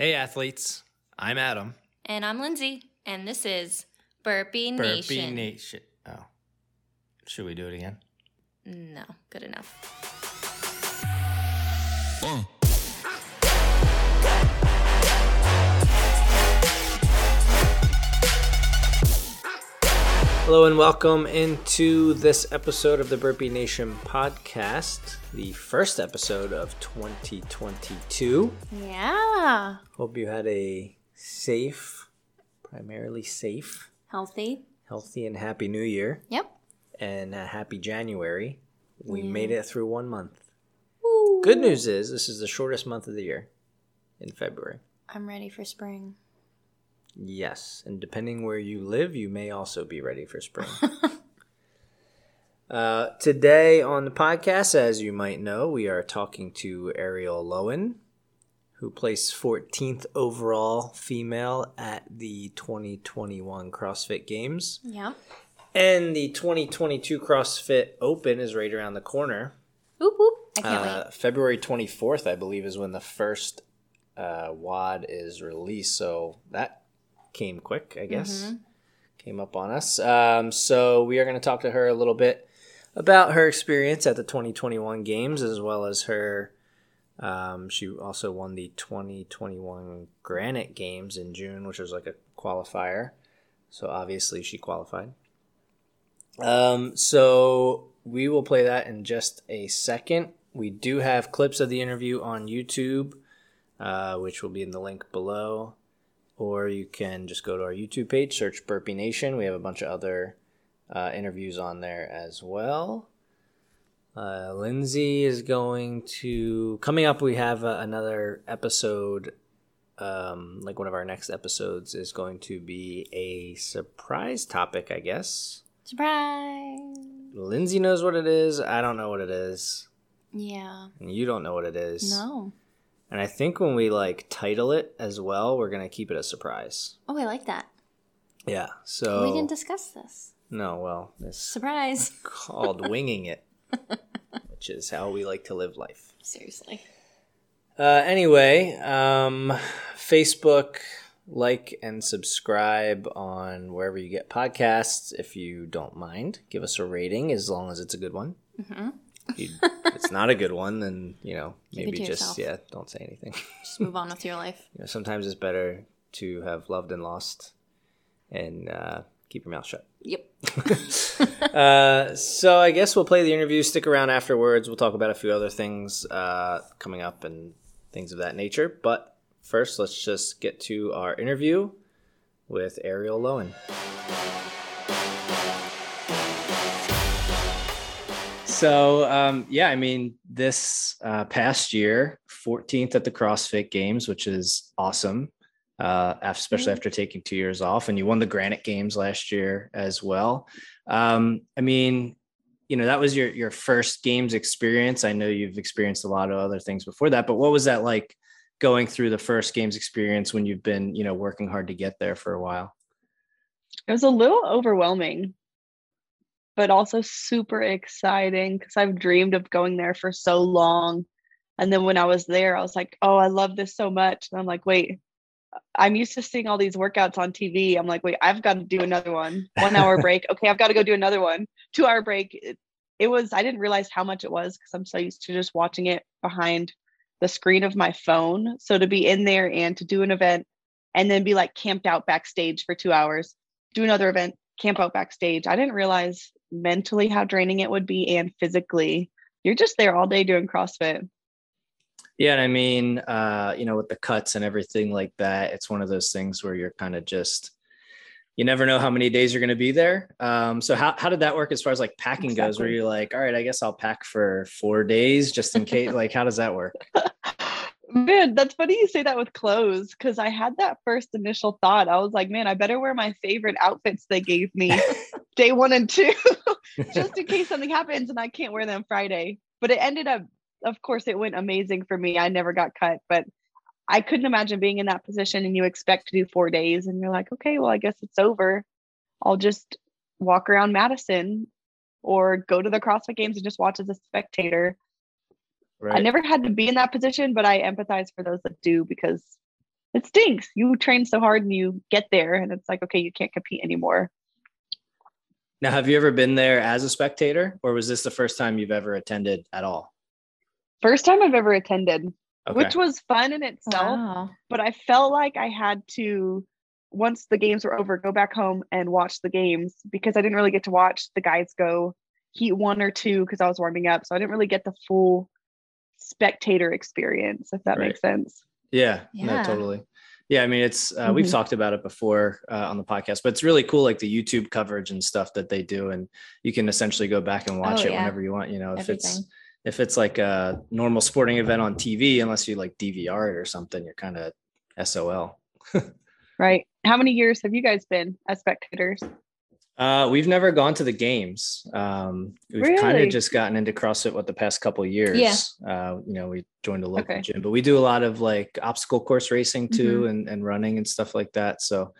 Hey, athletes. I'm Adam. And I'm Lindsay. And this is Burpee, Nation. Burpee Nation. Nation. Oh. Should we do it again? no, good enough. Hello and welcome into this episode of the Burpee Nation podcast, the first episode of 2022. Yeah. Hope you had a safe, primarily safe, Healthy. healthy, and happy new year Yep. and a happy January. We Yeah. made it through one month. Ooh. Good news is this is the shortest month of the year in February. I'm ready for spring. Yes, and depending where you live, you may also be ready for spring. uh, today on the podcast, as you might know, we are talking to Arielle Loewen, who placed 14th overall female at the 2021 CrossFit Games. Yep. And the 2022 CrossFit Open is right around the corner. Whoop whoop. I can't Uh, February 24th, I believe, is when the first uh, WOD is released. So that came quick, I guess. Mhm. Came up on us. Um, so we are going to talk to her a little bit about her experience at the 2021 games as well as her. Um, she also won the 2021 Granite Games in June, which was like a qualifier. So obviously she qualified. Um, so we will play that in just a second. We do have clips of the interview on YouTube, uh, which will be in the link below. Or you can just go to our YouTube page, search Burpee Nation. We have a bunch of other uh, interviews on there as well. Uh, Lindsay is going to. Coming up, we have uh, another episode. Um, like one of our next episodes is going to be a surprise topic, I guess. Surprise. Lindsay knows what it is. I don't know what it is. Yeah. And you don't know what it is. No. And I think when we like title it as well, we're gonna keep it a surprise. Oh, I like that. Yeah. So We didn't discuss this. no, well, it's Surprise. called winging it, which is how we like to live life. Seriously. Uh, anyway, um, Facebook, like and subscribe on wherever you get podcasts. If you don't mind, give us a rating as long as it's a good one. hmm If, it's not a good one, then you know Keep maybe just yourself. yeah, don't say anything. Just move on with your life. You know, sometimes it's better to have loved and lost, and uh, keep your mouth shut. Yep. uh, so I guess we'll play the interview. Stick around afterwards. We'll talk about a few other things uh, coming up and things of that nature. But first, let's just get to our interview with Arielle Loewen. So um, yeah, I mean, this uh, past year, 14th at the CrossFit Games, which is awesome, uh, especially Mhm. after taking two years off, and you won the Granite Games last year as well. Um, I mean, you know, that was your your first games experience. I know you've experienced a lot of other things before that, but what was that like going through the first games experience when you've been, you know, working hard to get there for a while? It was a little overwhelming, but also super exciting because I've dreamed of going there for so long. And then when I was there, I was like, oh, I love this so much. And I'm like, wait, I'm used to seeing all these workouts on TV. I'm like, wait, I've got to do another one. One hour break. Okay, I've got to go do another one. Two hour break. It, it was, I didn't realize how much it was because I'm so used to just watching it behind the screen of my phone. So to be in there and to do an event and then be like camped out backstage for two hours do another event, camp out backstage. I didn't realize mentally how draining it would be and physically. You're just there all day doing CrossFit. Yeah, and I mean, uh, you know, with the cuts and everything like that, it's one of those things where you're kind of just you never know how many days you're going to be there. Um, so how how did that work as far as like packing goes? Were Exactly. you like, all right, I guess I'll pack for four days just in case? like, how does that work? Man, that's funny you say that with clothes because I had that first initial thought. I was like, man, I better wear my favorite outfits they gave me day one and two, just in case something happens and I can't wear them Friday. But it ended up, of course, it went amazing for me. I never got cut, but I couldn't imagine being in that position and you expect to do four days and you're like, okay, well, I guess it's over. I'll just walk around Madison or go to the CrossFit games and just watch as a spectator. Right. I never had to be in that position, but I empathize for those that do because it stinks. You train so hard and you get there and it's like, okay, you can't compete anymore. Now, have you ever been there as a spectator or was this the first time you've ever attended at all? First time I've ever attended, Okay. which was fun in itself, Wow. but I felt like I had to once the games were over, go back home and watch the games because I didn't really get to watch the guys go heat one or two because I was warming up. So I didn't really get the full spectator experience, if that Right. makes sense. Yeah, no, Yeah. totally. Yeah, I mean, it's uh, we've Mhm. talked about it before uh, on the podcast, but it's really cool, like the YouTube coverage and stuff that they do, and you can essentially go back and watch Oh, it yeah. whenever you want. You know, if it's if it's like a normal sporting event on TV, unless you like DVR it or something, you're kind of SOL. Right. How many years have you guys been as spectators? Uh, we've never gone to the games. Um, we've kind of just gotten into CrossFit what the past couple of years. Yeah. Uh, you know, we joined a local Okay. gym, but we do a lot of like obstacle course racing too, Mm-hmm. and, and running and stuff like that. So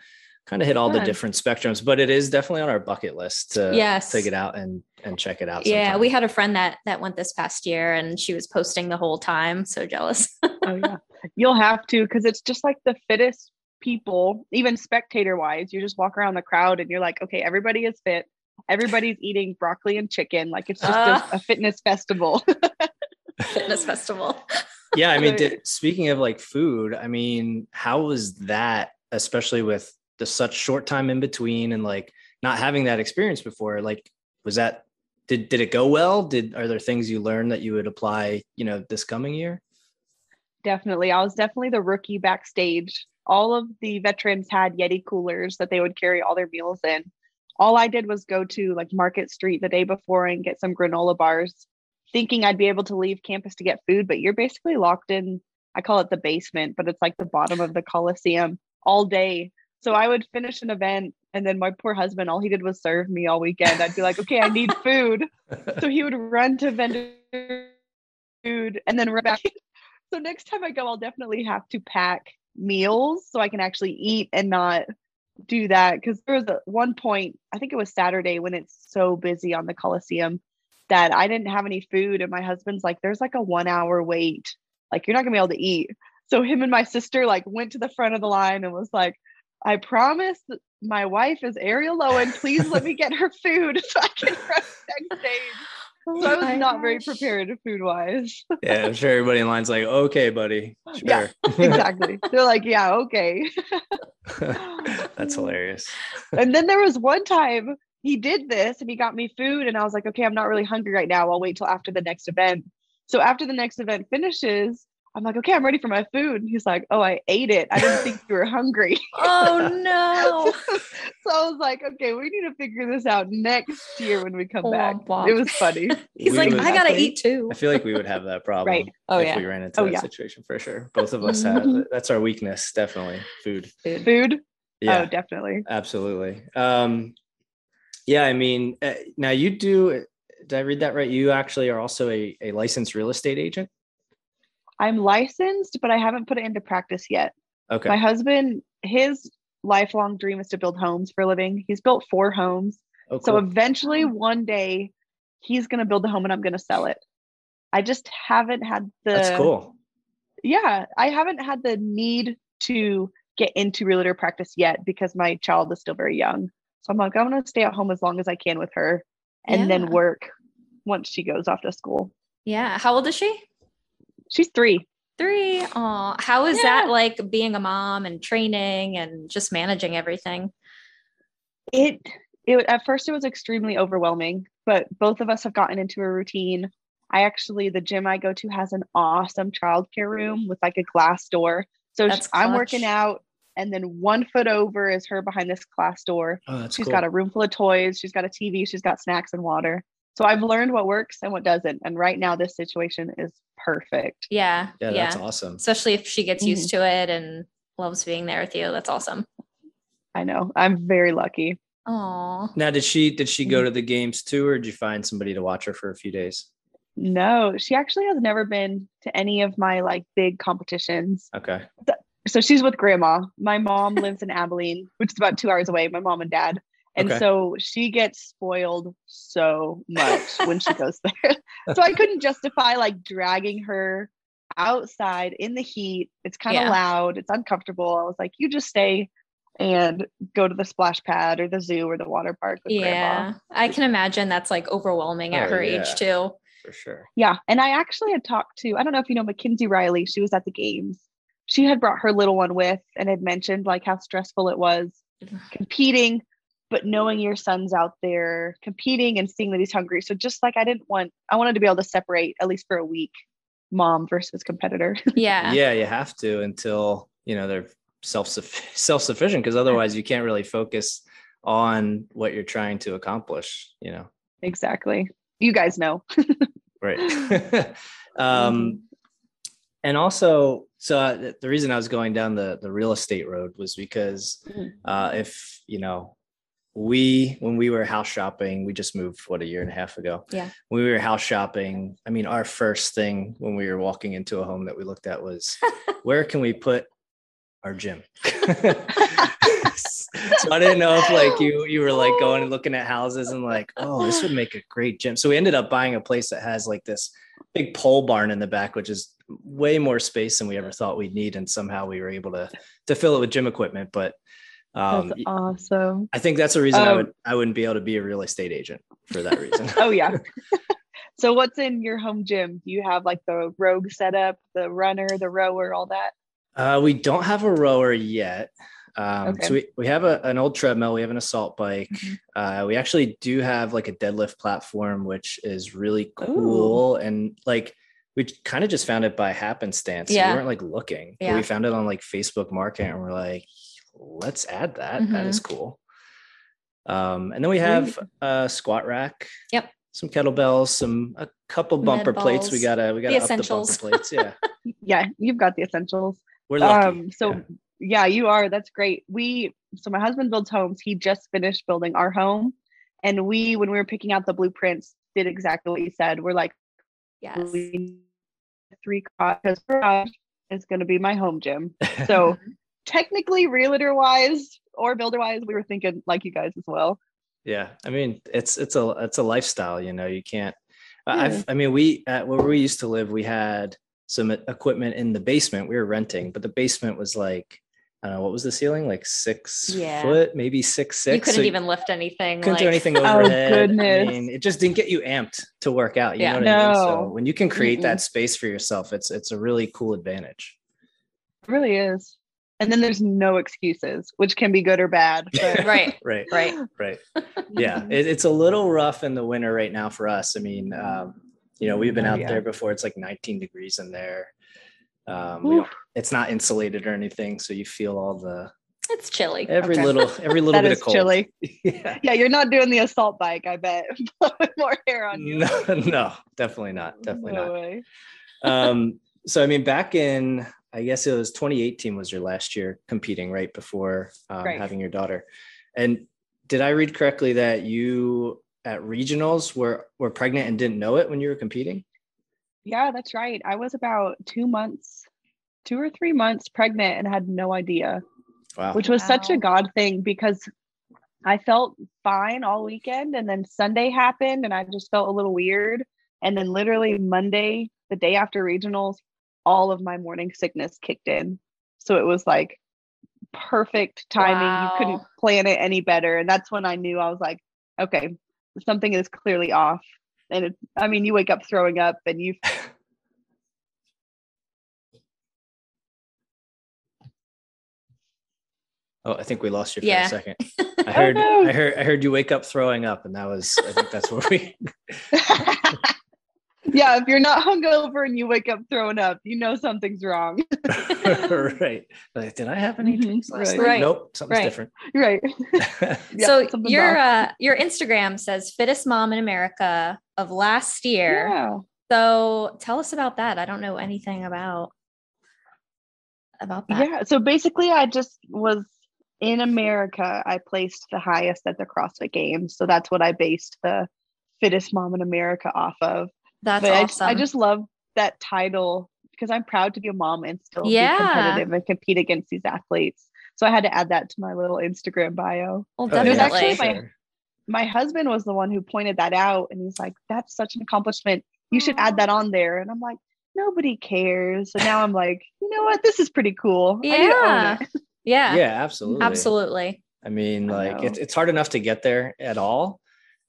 kind of hit all the different spectrums, but it is definitely on our bucket list to, Yes. to get out and, and check it out. Yeah, sometime. we had a friend that that went this past year and she was posting the whole time. So jealous. Oh yeah. You'll have to because it's just like the fittest people, even spectator wise. You just walk around the crowd and you're like, okay, everybody is fit. Everybody's eating broccoli and chicken. Like it's just Ah. a, a fitness festival. Fitness festival. yeah i mean did, speaking of like food i mean how was that especially with the such short time in between and like not having that experience before like was that did did it go well did are there things you learned that you would apply you know this coming year definitely. I was definitely the rookie backstage. All of the veterans had Yeti coolers that they would carry all their meals in. All I did was go to like Market Street the day before and get some granola bars, thinking I'd be able to leave campus to get food, but you're basically locked in. I call it the basement, but it's like the bottom of the Coliseum all day. So I would finish an event and then my poor husband, all he did was serve me all weekend. I'd be like, okay, I need food. So he would run to vendor food and then run back. So next time I go, I'll definitely have to pack meals so I can actually eat and not do that. Because there was a one point, I think it was Saturday when it's so busy on the Coliseum that I didn't have any food. And my husband's like, there's like a one hour wait. Like you're not gonna be able to eat. So him and my sister like went to the front of the line and was like, I promise my wife is Arielle Loewen. Please let me get her food so I can run backstage. So I was not very prepared food wise. yeah i'm sure everybody in line's like okay buddy sure Yeah. exactly. They're like, yeah, okay. that's hilarious And then there was one time he did this and he got me food, and I was like, okay, I'm not really hungry right now. I'll wait till after the next event. So after the next event finishes, I'm like, okay, I'm ready for my food. And he's like, oh, I ate it. I didn't think you were hungry. Oh no. so I was like, okay, we need to figure this out next year when we come Womp back. womp. It was funny. He's We like, would- I gotta eat too. i feel like we would have that problem Right. Oh, if yeah. we ran into Oh, that yeah. situation for sure both of us have Mhm. that's our weakness definitely food Food? yeah Oh, definitely. Absolutely. Um, yeah, I mean, uh, now you do. Did I read that right? You actually are also a, a licensed real estate agent. I'm licensed, but I haven't put it into practice yet. Okay. My husband, his lifelong dream is to build homes for a living. He's built four homes. oh, So eventually one day he's going to build a home and I'm going to sell it. I just haven't had the that's cool. Yeah, I haven't had the need to get into realtor practice yet because my child is still very young. So I'm like I'm going to stay at home as long as I can with her and then work once she goes off to school. Yeah. How old is she? She's 3. Three. Oh, how is Yeah. that like being a mom and training and just managing everything? it it at first it was extremely overwhelming but both of us have gotten into a routine i actually the gym i go to has an awesome childcare room with like a glass door so sh- That's i'm working out and then one foot over is her behind this glass door Oh, that's She's cool. got a room full of toys she's got a tv she's got snacks and water so i've learned what works and what doesn't and right now this situation is perfect Yeah. yeah, Yeah. that's awesome. Especially if she gets used Mm-hmm. to it and loves being there with you. That's awesome. i know i'm very lucky Oh. Now, did she did she Mm-hmm. go to the games too, or did you find somebody to watch her for a few days? no she actually has never been to any of my like big competitions Okay. so she's with grandma. My mom lives in Abilene, which is about two hours away, my mom and dad. And Okay. so she gets spoiled so much when she goes there. so I couldn't justify like dragging her outside in the heat. It's kind of Yeah. loud. It's uncomfortable. I was like, you just stay and go to the splash pad or the zoo or the water park with grandma. Yeah. I can imagine that's like overwhelming at Oh, her yeah. age too. For sure. Yeah. And I actually had talked to, I don't know if you know Mekenzie Riley. She was at the games. She had brought her little one with and had mentioned like how stressful it was competing, but knowing your son's out there competing and seeing that he's hungry. So just like I didn't want, I wanted to be able to separate at least for a week mom versus competitor. Yeah. Yeah, you have to until you know they're self self sufficient because otherwise you can't really focus on what you're trying to accomplish. You know, exactly. You guys know. right? Mm-hmm. um, and also, so uh, the- the reason I was going down the the real estate road was because Mhm. uh, if you know. We, when we were house shopping, we just moved what a year and a half ago. Yeah. When we were house shopping, I mean, our first thing when we were walking into a home that we looked at was where can we put our gym? so I didn't know if like you you were like going and looking at houses and like, oh, this would make a great gym. So we ended up buying a place that has like this big pole barn in the back, which is way more space than we ever thought we'd need. And somehow we were able to to fill it with gym equipment. But um, That's awesome. I think that's the reason I Um, would I wouldn't be able to be a real estate agent for that reason. Oh yeah. so what's in your home gym? Do you have like the rogue setup, the runner, the rower, all that? Uh, we don't have a rower yet. Um, Okay. So we, we have a, an old treadmill, we have an assault bike. Mhm. Uh, we actually do have like a deadlift platform, which is really cool. Ooh. And like we kind of just found it by happenstance. Yeah. We weren't like looking, but Yeah. we found it on like Facebook Market and we're like, let's add that. That is Mm-hmm. cool. Um, and then we have a squat rack. Yep. Some kettlebells, some a couple Med bumper plates. We gotta we gotta up the bumper essentials. plates. Yeah. Yeah, you've got the essentials. We're lucky. Um, so Yeah. yeah. you are. That's great. We so my husband builds homes. He just finished building our home, and we when we were picking out the blueprints did exactly what you said. We're like, Yes. we need three cars garage is going to be my home gym. So technically, realtor wise or builder wise, we were thinking like you guys as well. Yeah, I mean it's it's a it's a lifestyle, you know. You can't. I- Yeah. I've hmm. I mean we at where we used to live, we had some equipment in the basement. We were renting, but the basement was like I don't know what was the ceiling like six Yeah. foot, maybe six six. you couldn't so even lift anything. couldn't do like- anything Oh, overhead. I goodness. mean, it just didn't get you amped to work out. You Yeah. know what I mean? So No. when you can create Mm-mm. that space for yourself, it's it's a really cool advantage. It really is. And then there's no excuses, which can be good or bad. But Right. Right. Right. Right. yeah it, it's a little rough in the winter right now for us i mean um you know we've been Oh, out yeah. there before it's like 19 degrees in there um it's not insulated or anything so you feel all the It's chilly. every Okay. little every little that bit of cold chilly. yeah Yeah, you're not doing the assault bike, I bet. More hair on you. no no definitely not definitely No not way. um so i mean back in i guess it was 2018 was your last year competing right before um, Right. having your daughter and did i read correctly that you at regionals were were pregnant and didn't know it when you were competing Yeah, that's right. I was about two months, two or three months pregnant and had no idea, wow which was such a God thing because I felt fine all weekend. And then Sunday happened and I just felt a little weird. And then literally Monday, the day after regionals, all of my morning sickness kicked in. So it was like perfect timing. You couldn't plan it any better. And that's when I knew I was like, okay, something is clearly off. And it, I mean, you wake up throwing up and you Oh, I think we lost you for Yeah. a second. I heard, oh, no. I heard, I heard you wake up throwing up, and that was, I think that's where we. yeah, if you're not hungover and you wake up throwing up, you know something's wrong. right. Like, did I have any Mhm, drinks last right. night? Right. Nope, something's Right. different. right. Yeah, so your uh, your Instagram says fittest mom in America of last year. Yeah. So tell us about that. I don't know anything about about that. Yeah. So basically, I just was in America. I placed the highest at the CrossFit Games. So that's what I based the fittest mom in America off of. That's but I, awesome. I just love that title because I'm proud to be a mom and still Yeah. be competitive and compete against these athletes. So I had to add that to my little Instagram bio. well, Oh, It was definitely. actually my- my husband was the one who pointed that out and he's like that's such an accomplishment you should add that on there and i'm like nobody cares. And now I'm like, you know what? This is pretty cool. I need to own Yeah. it. Yeah. Yeah, absolutely. Absolutely. I mean, I like it's it's hard enough to get there at all.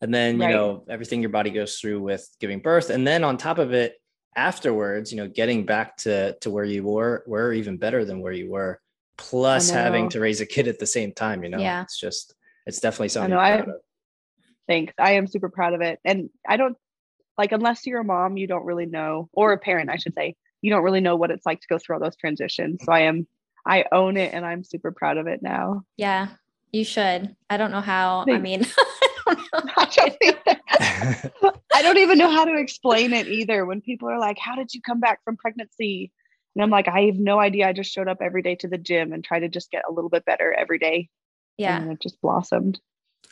And then, you know, everything your body goes through with giving birth. And then on top of it, afterwards, you know, getting back to to where you were, were even better than where you were, plus having to raise a kid at the same time, you know. Yeah. It's just it's definitely something. know, I- proud. Thanks. I am super proud of it. And I don't like unless you're a mom, you don't really know, or a parent, I should say, you don't really know what it's like to go through all those transitions. So I am I own it and I'm super proud of it now. Yeah. You should. I don't know how. I Thanks. mean, I don't know. I don't, even, I don't even know how to explain it either. When people are like, How did you come back from pregnancy? And I'm like, I have no idea. I just showed up every day to the gym and try to just get a little bit better every day. Yeah. And it just blossomed.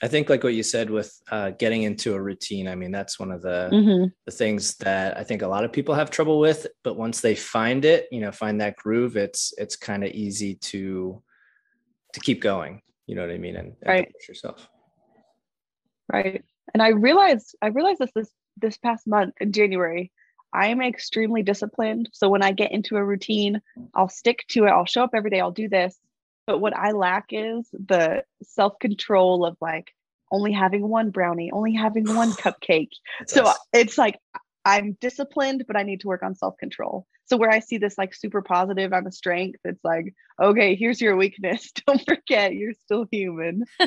I think like what you said with uh, getting into a routine. I mean, that's one of the Mm-hmm. the things that I think a lot of people have trouble with. But once they find it, you know, find that groove, it's it's kind of easy to to keep going. You know what I mean? And, and Right. push yourself. Right. And I realized I realized this this this past month in January. I am extremely disciplined. So when I get into a routine, I'll stick to it. I'll show up every day. I'll do this. But what I lack is the self-control of like only having one brownie, only having one cupcake. So it's like I'm disciplined, but I need to work on self-control. So where I see this like super positive, I'm a strength. It's like, okay, here's your weakness. Don't forget you're still human.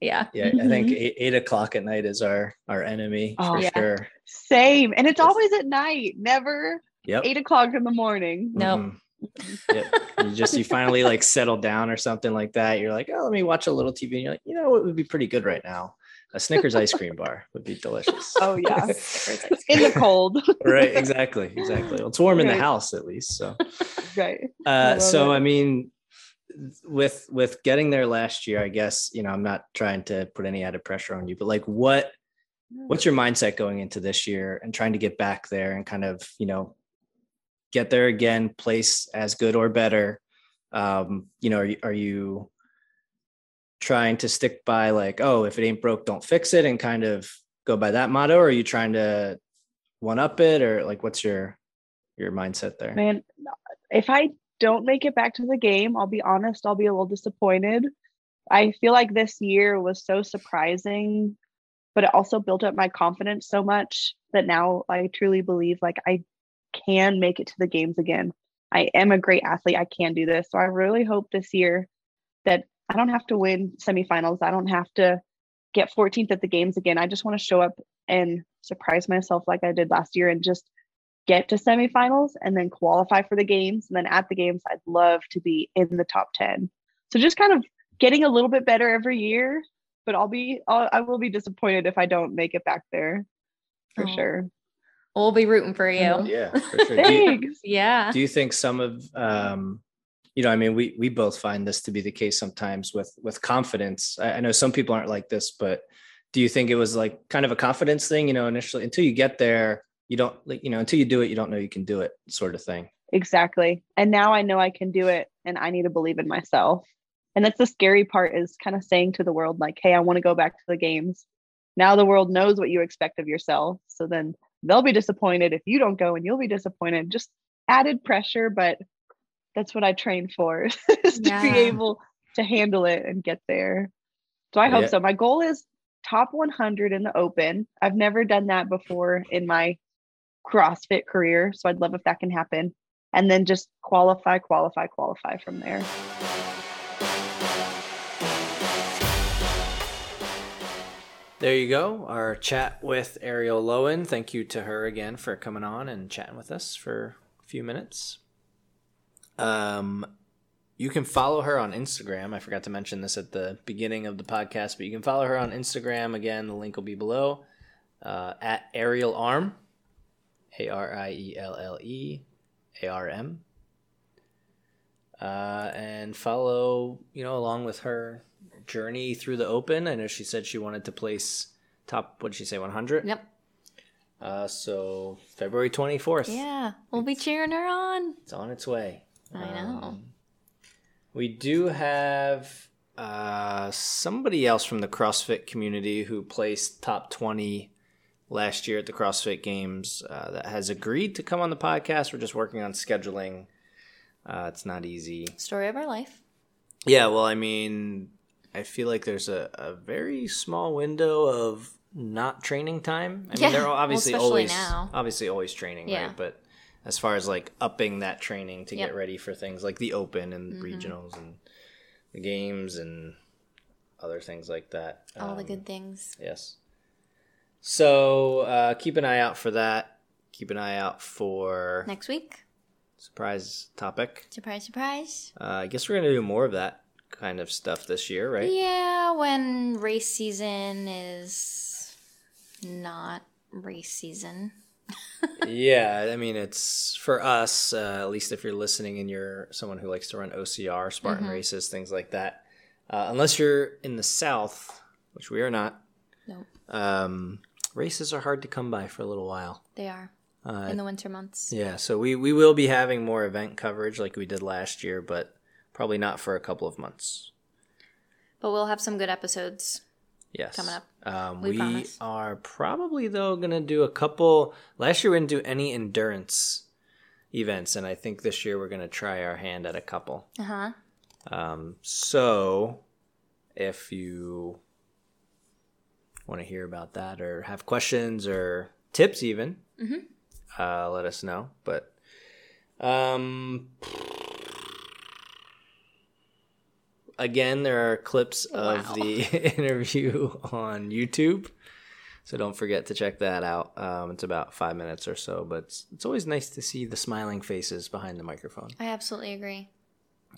yeah. yeah, I think Mhm. eight, eight o'clock at night is our our enemy Oh, for yeah. sure. Same. And it's Yes. always at night, never Yep. eight o'clock in the morning. Nope. Mhm. Yep. You just you finally like settle down or something like that. You're like, oh, let me watch a little TV. And you're like, you know what would be pretty good right now? A Snickers ice cream bar would be delicious. Oh yeah. Snickers In the cold. right, exactly, exactly. Well, it's warm in the house at least. So right. Uh, love so it. I mean, with with getting there last year, I guess you know I'm not trying to put any added pressure on you, but like, what what's your mindset going into this year and trying to get back there and kind of you know get there again, place as good or better? Um, you know, are you, are you trying to stick by like, oh, if it ain't broke, don't fix it, and kind of go by that motto, or are you trying to one up it, or like, what's your your mindset there? Man, if I don't make it back to the game, I'll be honest, I'll be a little disappointed. I feel like this year was so surprising, but it also built up my confidence so much that now I truly believe like I can make it to the games again. I am a great athlete. I can do this. So I really hope this year that I don't have to win semifinals. I don't have to get 14th at the games again. I just want to show up and surprise myself like I did last year and just get to semifinals and then qualify for the games. And then at the games, I'd love to be in the top 10. So just kind of getting a little bit better every year, but I'll be, I'll, I will be disappointed if I don't make it back there for Oh. sure. We'll be rooting for you. Yeah, for sure. Do you- Thanks. Yeah. do you think some of um you know i mean we we both find this to be the case sometimes with with confidence I, I know some people aren't like this but do you think it was like kind of a confidence thing you know initially until you get there you don't like you know until you do it you don't know you can do it sort of thing Exactly. And now I know I can do it and I need to believe in myself. And that's the scary part is kind of saying to the world, like, hey, I want to go back to the games. Now the world knows what you expect of yourself. So then they'll be disappointed if you don't go and you'll be disappointed. Just added pressure, but that's what I trained for is to be able to handle it and get there. So I hope Yeah. so. My goal is top 100 in the open. I've never done that before in my CrossFit career. So I'd love if that can happen. And then just qualify, qualify, qualify from there. there you go our chat with arielle loewen thank you to her again for coming on and chatting with us for a few minutes um you can follow her on Instagram. I forgot to mention this at the beginning of the podcast, but you can follow her on Instagram. Again, the link will be below uh, at Ariel Arm, A R I E L L E A R M. Uh, and follow, you know, along with her journey through the open. I know she said she wanted to place top, what did she say, 100? Yep. Uh, so February 24th. Yeah. We'll be cheering her on. It's on its way. I know. Um, we do have uh, somebody else from the CrossFit community who placed top 20 last year at the CrossFit Games uh, that has agreed to come on the podcast. We're just working on scheduling. Uh, it's not easy. Story of our life. Yeah, well, I mean, I feel like there's a, a very small window of not training time. I mean, Yeah, they're obviously especially always now. obviously always training, Yeah. right? But as far as like upping that training to Yep. get ready for things like the Open and Mhm. regionals and the games and other things like that. All the Um, good things. Yes. So uh, keep an eye out for that. Keep an eye out for Next week. surprise topic. Surprise, surprise. Uh, I guess we're gonna do more of that kind of stuff this year, right? Yeah, when race season is not race season. Yeah, I mean it's for us. Uh, at least if you're listening and you're someone who likes to run OCR, Spartan Mhm. races, things like that. Uh, unless you're in the South, which we are not. Nope. Um, races are hard to come by for a little while. They are Uh, in the winter months. Yeah, so we, we will be having more event coverage like we did last year, but probably not for a couple of months. But we'll have some good episodes. Yes. Coming up. Um, We we are probably, though, going to do a couple. Last year we didn't do any endurance events, and I think this year we're going to try our hand at a couple. Uh huh. Um, so if you want to hear about that or have questions or tips, even, Mhm. uh, let us know. But um, again, there are clips of Wow. the interview on YouTube. So don't forget to check that out. Um, it's about five minutes or so, but it's, it's always nice to see the smiling faces behind the microphone I absolutely agree.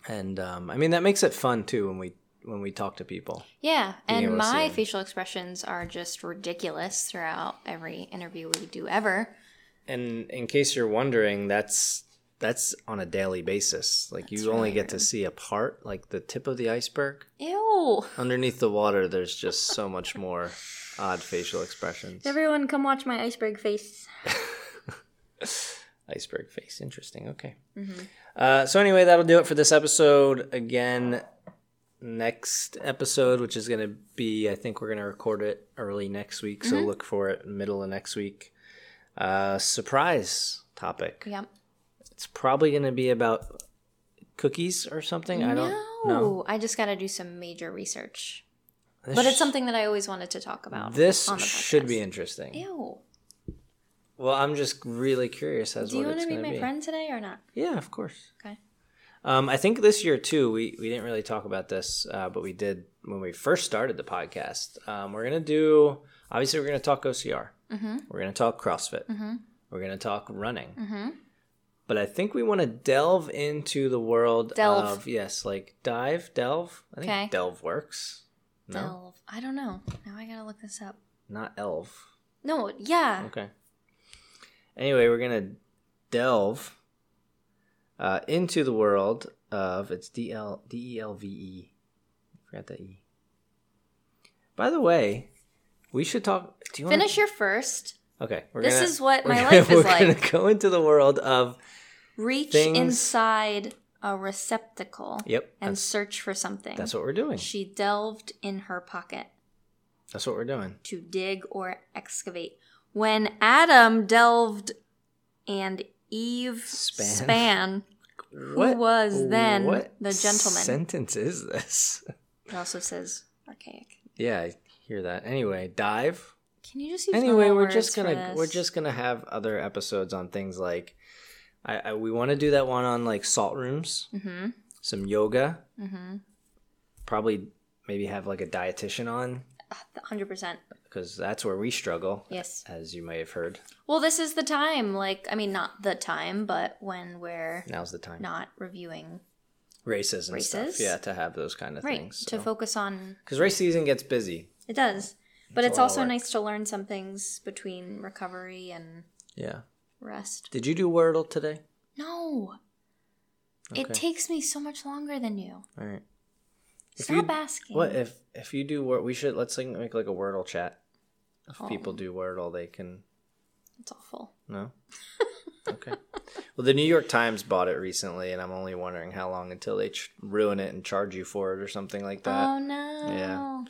and um, I mean that makes it fun too when we when we talk to people. Yeah, Being and my facial expressions are just ridiculous throughout every interview we do ever. And in case you're wondering, that's that's on a daily basis. Like That's you only really get to see a part, like the tip of the iceberg. Ew. Underneath the water, there's just so much more odd facial expressions. Everyone, come watch my iceberg face. iceberg face. Interesting. Okay. Mm-hmm. Uh, so anyway, that'll do it for this episode. Again, next episode, which is going to be, I think we're going to record it early next week. So Mhm. look for it middle of next week. Uh, surprise topic. Yep. It's probably going to be about cookies or something. I don't know. I just got to do some major research. This but it's something that I always wanted to talk about. This should be interesting. Ew. Well, I'm just really curious as Do you what want it's to be my be. friend today or not? Yeah, of course. Okay. Um, I think this year too. We we didn't really talk about this, uh, but we did when we first started the podcast. Um, we're gonna do. Obviously, we're gonna talk OCR. Mm-hmm. We're gonna talk CrossFit. Mm-hmm. We're gonna talk running. Mm-hmm. But I think we want to delve into the world Delve. of yes, like dive, delve. I think Okay. delve works. No, Delve. I don't know. Now I gotta look this up. not elf. No, yeah. Okay. Anyway, we're gonna delve uh, into the world of it's D L D E L V E. Forgot the E. By the way, we should talk. Do you wanna- Finish your first. Okay, we're This gonna, is what my gonna- life is we're like. gonna go into the world of Reach Things- inside a receptacle yep. and search for something. that's what we're doing. She delved in her pocket That's what we're doing. to dig or excavate. When Adam delved and Eve Span. span, who was then what the gentleman? Sentence is this? it also says archaic. yeah, I hear that. Anyway, dive. Can you just use anyway we're just gonna we're just gonna have other episodes on things like I, I we want to do that one on like salt rooms Mm-hmm. some yoga Mm-hmm. probably maybe have like a dietitian on Hundred percent. because that's where we struggle Yes. as you may have heard Well, this is the time. Like, I mean, not the time, but when we're now's the time not reviewing, races and stuff Races? yeah to have those kind of right? things To focus on because race season gets busy it does, but It's it's a lot of also nice to learn some things between recovery and yeah rest. did you do wordle today No, it takes me so much longer than you. all right If Stop you- asking. what if if you do word we should let's like make like a wordle chat if Oh. people do wordle they can It's awful. No. Okay. well, the New York Times bought it recently, and I'm only wondering how long until they ch- ruin it and charge you for it or something like that. oh no. Yeah.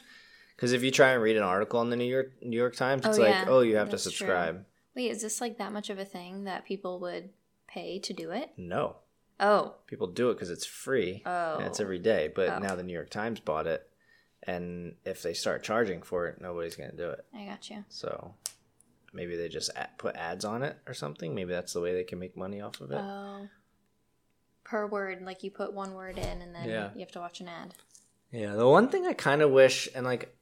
Because if you try and read an article in the New York New York Times, it's Oh, like, yeah, oh, you have to that's true. subscribe. Wait, is this like that much of a thing that people would pay to do it? No, Oh, people do it because it's free and it's Oh. every day. But Oh. now the New York Times bought it, and if they start charging for it, nobody's gonna do it. I got you. So maybe they just put ads on it or something. Maybe that's the way they can make money off of it. Oh. Per word, like you put one word in and then Yeah. you have to watch an ad. Yeah, the one thing I kind of wish, and like,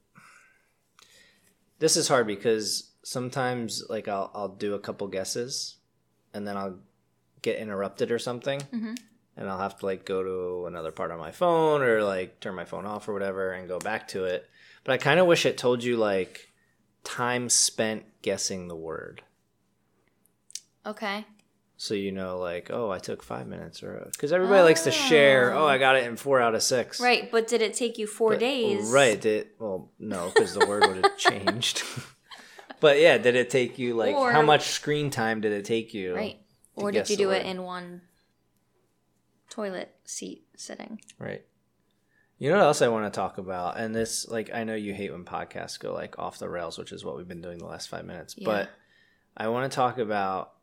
this is hard because sometimes like I'll I'll do a couple guesses, and then I'll get interrupted or something, Mhm. and I'll have to like go to another part on my phone or like turn my phone off or whatever and go back to it. But I kind of wish it told you like time spent guessing the word, Okay. So you know like oh I took five minutes or because everybody likes to share Oh. oh I ah. got it in four out of six Right, but did it take you four But- days? Right. Did well, no, because the word would have changed. but yeah, did it take you like how much screen time did it take you? Right. Or did you do it in one toilet seat sitting? Right. You know what else I want to talk about? And this, like, I know you hate when podcasts go like off the rails, which is what we've been doing the last five minutes. Yeah. But I want to talk about,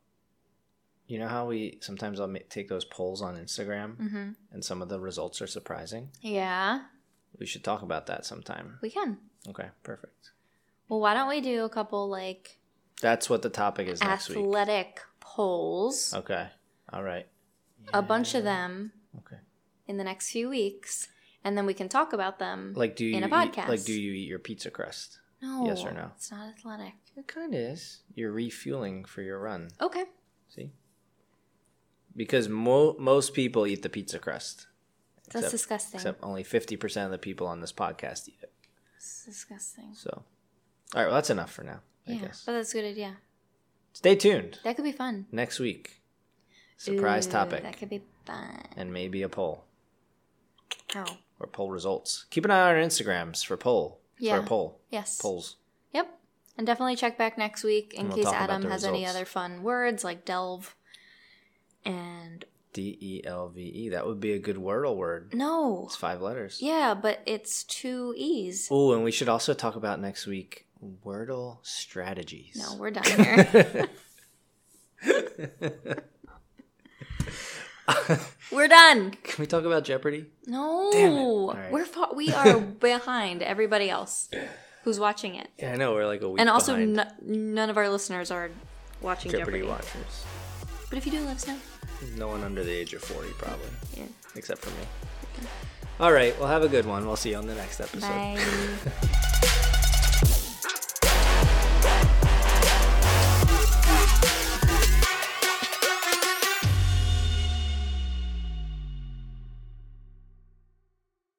you know how we sometimes I'll take those polls on Instagram, Mm-hmm. and some of the results are surprising. Yeah, We should talk about that sometime. we can. Okay, perfect. Well, why don't we do a couple like That's what the topic is next week. athletic polls, Okay. All right. a bunch of them Okay. in the next few weeks, and then we can talk about them. Like, do you in a eat- podcast. like do you eat your pizza crust? no, yes or no? It's not athletic. It kind of is. You're refueling for your run. Okay. See, because mo- most people eat the pizza crust. That's Except- disgusting. Except only fifty percent of the people on this podcast eat it. It's disgusting. So, all right. Well, that's enough for now. I Yeah, guess. but that's a good idea. Stay tuned That could be fun. next week. Surprise Ooh, topic That could be fun. and maybe a poll Oh, or poll results. Keep an eye on our Instagrams for poll. Yeah. For a poll. yes. Polls. Yep. And definitely check back next week in we'll case Adam has any other fun words like delve and D E L V E. That would be a good Wordle word. no. It's five letters. Yeah, but it's two E's. Oh, and we should also talk about next week Wordle strategies. No, we're done here. we're done. Can we talk about Jeopardy? No. Damn it. All right. We're fa- we are behind everybody else who's watching it. Yeah, I know we're like a week And also n- none of our listeners are watching Jeopardy, Jeopardy. watchers. But if you do, let us know. No one under the age of forty, probably, Yeah. except for me. All right, well, have a good one. We'll see you on the next episode. Bye.